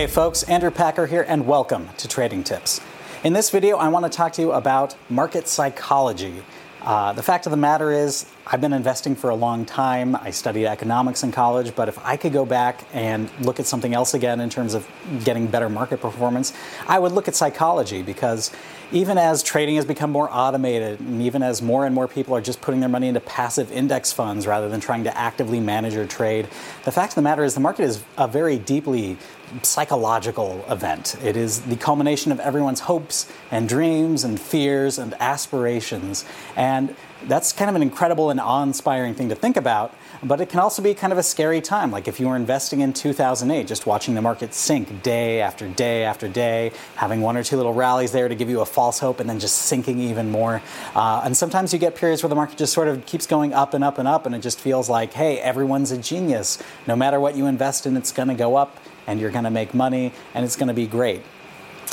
Hey folks, Andrew Packer here, and welcome to Trading Tips. In this video, I want to talk to you about market psychology. Uh, the fact of the matter is, I've been investing for a long time. I studied economics in college, but if I could go back and look at something else again in terms of getting better market performance, I would look at psychology because even as trading has become more automated, and even as more and more people are just putting their money into passive index funds rather than trying to actively manage or trade, the fact of the matter is the market is a very deeply psychological event. It is the culmination of everyone's hopes and dreams and fears and aspirations. And that's kind of an incredible and awe inspiring thing to think about. But it can also be kind of a scary time. Like if you were investing in 2008, just watching the market sink day after day after day, having one or two little rallies there to give you a false hope, and then just sinking even more. Uh, and sometimes you get periods where the market just sort of keeps going up and up and up, and it just feels like, hey, everyone's a genius. No matter what you invest in, it's going to go up, and you're going to make money, and it's going to be great.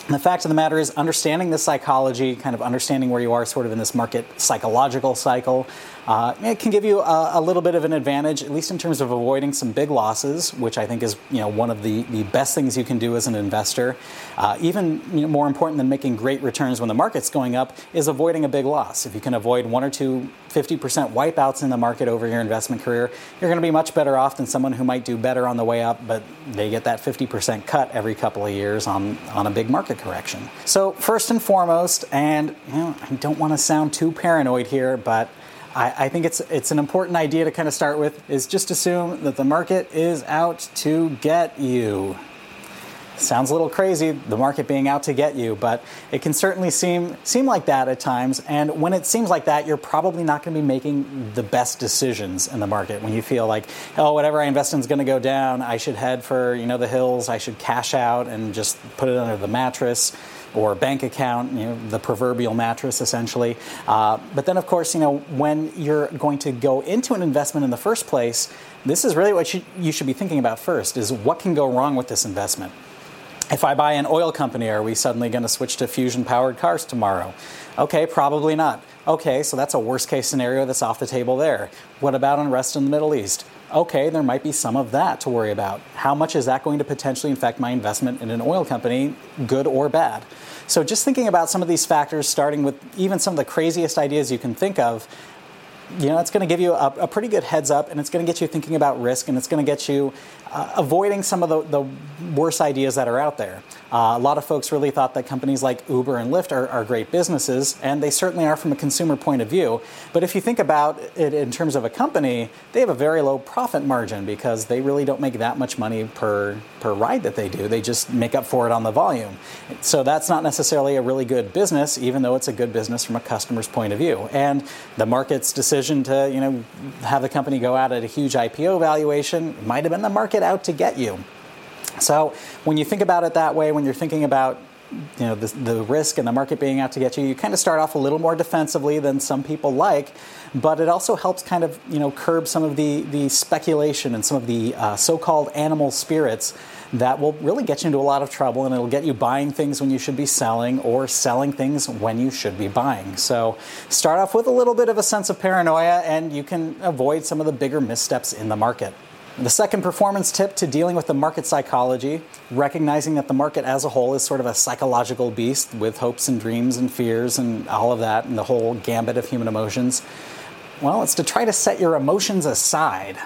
The fact of the matter is, understanding the psychology, kind of understanding where you are sort of in this market psychological cycle, uh, it can give you a, a, little bit of an advantage, at least in terms of avoiding some big losses, which I think is you know one of the, the best things you can do as an investor. Uh, even you know, more important than making great returns when the market's going up is avoiding a big loss. If you can avoid one or two 50% wipeouts in the market over your investment career, you're going to be much better off than someone who might do better on the way up, but they get that 50% cut every couple of years on, on a big market correction. So, first and foremost, and you know, I don't want to sound too paranoid here, but I, I think it's it's an important idea to kind of start with is just assume that the market is out to get you. Sounds a little crazy, the market being out to get you, but it can certainly seem seem like that at times. And when it seems like that, you're probably not going to be making the best decisions in the market. When you feel like, oh, whatever I invest in is going to go down, I should head for you know the hills. I should cash out and just put it under the mattress or bank account, you know, the proverbial mattress essentially. Uh, but then, of course, you know, when you're going to go into an investment in the first place, this is really what you, you should be thinking about first: is what can go wrong with this investment. If I buy an oil company, are we suddenly going to switch to fusion powered cars tomorrow? Okay, probably not. Okay, so that's a worst case scenario that's off the table there. What about unrest in the Middle East? Okay, there might be some of that to worry about. How much is that going to potentially affect my investment in an oil company, good or bad? So, just thinking about some of these factors, starting with even some of the craziest ideas you can think of, you know, it's going to give you a, a, pretty good heads up and it's going to get you thinking about risk and it's going to get you uh, avoiding some of the, the worst ideas that are out there. Uh, a lot of folks really thought that companies like Uber and Lyft are, are, great businesses, and they certainly are from a consumer point of view. But if you think about it in terms of a company, they have a very low profit margin because they really don't make that much money per, per ride that they do. They just make up for it on the volume. So that's not necessarily a really good business, even though it's a good business from a customer's point of view. And the market's decision to you know have the company go out at a huge IPO valuation might have been the market out to get you. So when you think about it that way, when you're thinking about you know the, the risk and the market being out to get you, you kind of start off a little more defensively than some people like, but it also helps kind of you know curb some of the the speculation and some of the uh, so-called animal spirits that will really get you into a lot of trouble and it'll get you buying things when you should be selling or selling things when you should be buying. So start off with a little bit of a sense of paranoia and you can avoid some of the bigger missteps in the market. The second performance tip to dealing with the market psychology, recognizing that the market as a whole is sort of a psychological beast with hopes and dreams and fears and all of that and the whole gambit of human emotions. Well, it's to try to set your emotions aside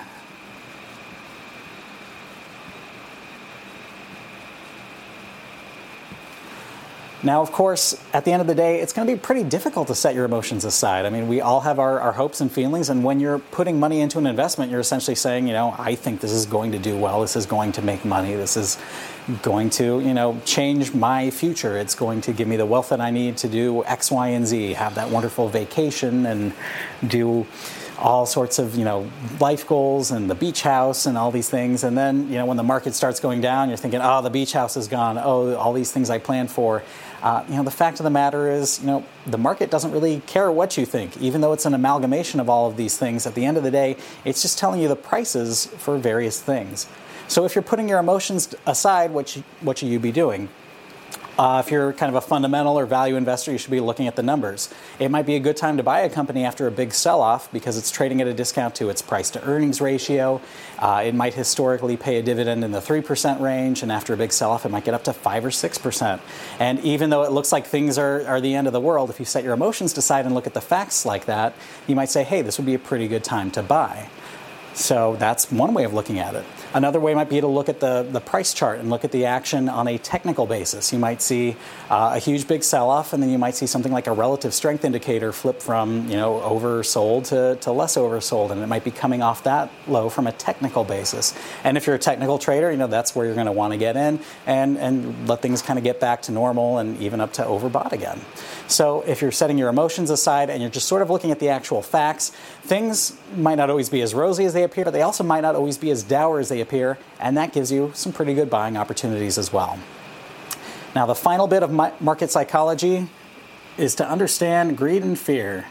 Now, of course, at the end of the day, it's going to be pretty difficult to set your emotions aside. I mean, we all have our, our hopes and feelings, and when you're putting money into an investment, you're essentially saying, you know, I think this is going to do well, this is going to make money, this is going to, you know, change my future. It's going to give me the wealth that I need to do X, Y, and Z, have that wonderful vacation and do all sorts of you know life goals and the beach house and all these things and then you know when the market starts going down you're thinking oh the beach house is gone oh all these things i planned for uh, you know, the fact of the matter is, you know, the market doesn't really care what you think, even though it's an amalgamation of all of these things. At the end of the day, it's just telling you the prices for various things. So if you're putting your emotions aside, what, you, what should you be doing? Uh, if you're kind of a fundamental or value investor, you should be looking at the numbers. It might be a good time to buy a company after a big sell off because it's trading at a discount to its price to earnings ratio. Uh, it might historically pay a dividend in the 3% range, and after a big sell off, it might get up to 5 or 6%. And even though it looks like things are, are the end of the world, if you set your emotions aside and look at the facts like that, you might say, hey, this would be a pretty good time to buy. So that's one way of looking at it. Another way might be to look at the, the price chart and look at the action on a technical basis. You might see uh, a huge big sell off, and then you might see something like a relative strength indicator flip from you know oversold to, to less oversold, and it might be coming off that low from a technical basis. And if you're a technical trader, you know that's where you're going to want to get in and, and let things kind of get back to normal and even up to overbought again. So if you're setting your emotions aside and you're just sort of looking at the actual facts, things might not always be as rosy as they appear, but they also might not always be as dour as they appear, and that gives you some pretty good buying opportunities as well. Now, the final bit of market psychology is to understand greed and fear.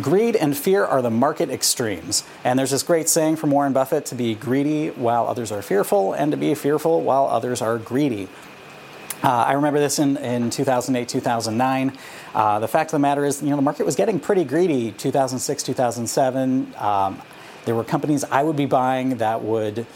Greed and fear are the market extremes. And there's this great saying from Warren Buffett to be greedy while others are fearful, and to be fearful while others are greedy. Uh, I remember this in, in 2008, 2009. Uh, the fact of the matter is, you know, the market was getting pretty greedy 2006, 2007. Um, there were companies I would be buying that would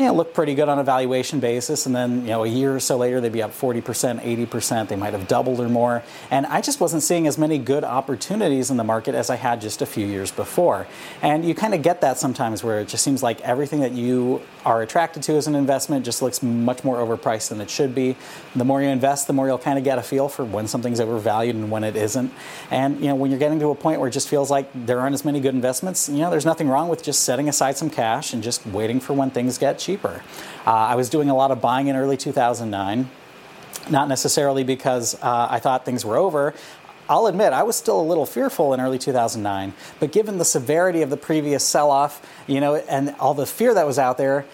you know, look pretty good on a valuation basis. And then, you know, a year or so later, they'd be up 40%, 80%. They might have doubled or more. And I just wasn't seeing as many good opportunities in the market as I had just a few years before. And you kind of get that sometimes where it just seems like everything that you are attracted to as an investment just looks much more overpriced than it should be. The more you invest, the more you'll kind of get a feel for when something's overvalued and when it isn't. And, you know, when you're getting to a point where it just feels like there aren't as many good investments, you know, there's nothing wrong with just setting aside some cash and just waiting for when things get cheaper. Uh, I was doing a lot of buying in early 2009 not necessarily because uh, I thought things were over. I'll admit I was still a little fearful in early 2009, but given the severity of the previous sell-off, you know, and all the fear that was out there,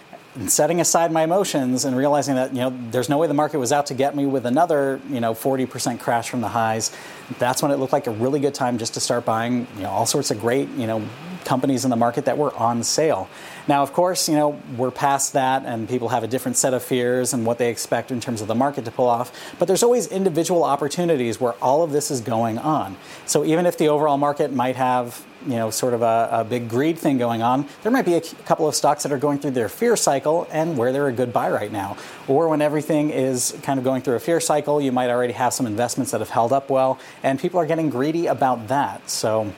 setting aside my emotions and realizing that you know there's no way the market was out to get me with another you know 40% crash from the highs that's when it looked like a really good time just to start buying you know all sorts of great you know companies in the market that were on sale. Now of course you know we're past that and people have a different set of fears and what they expect in terms of the market to pull off but there's always individual opportunities where all of this is going on. So even if the overall market might have you know, sort of a, a, big greed thing going on, there might be a couple of stocks that are going through their fear cycle and where they're a good buy right now. Or when everything is kind of going through a fear cycle, you might already have some investments that have held up well, and people are getting greedy about that. So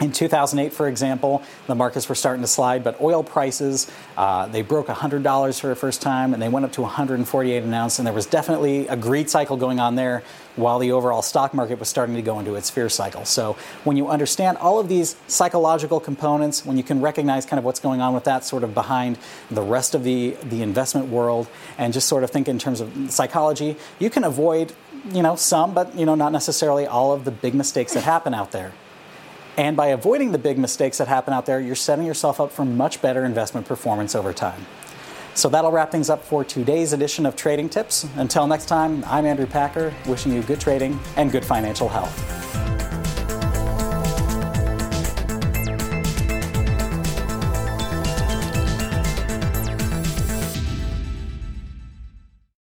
in 2008, for example, the markets were starting to slide, but oil prices, uh, they broke $100 for the first time and they went up to 148 an ounce. And there was definitely a greed cycle going on there while the overall stock market was starting to go into its fear cycle. So when you understand all of these psychological components, when you can recognize kind of what's going on with that sort of behind the rest of the, the investment world and just sort of think in terms of psychology, you can avoid, you know, some, but, you know, not necessarily all of the big mistakes that happen out there. And by avoiding the big mistakes that happen out there, you're setting yourself up for much better investment performance over time. So that'll wrap things up for today's edition of Trading Tips. Until next time, I'm Andrew Packer, wishing you good trading and good financial health.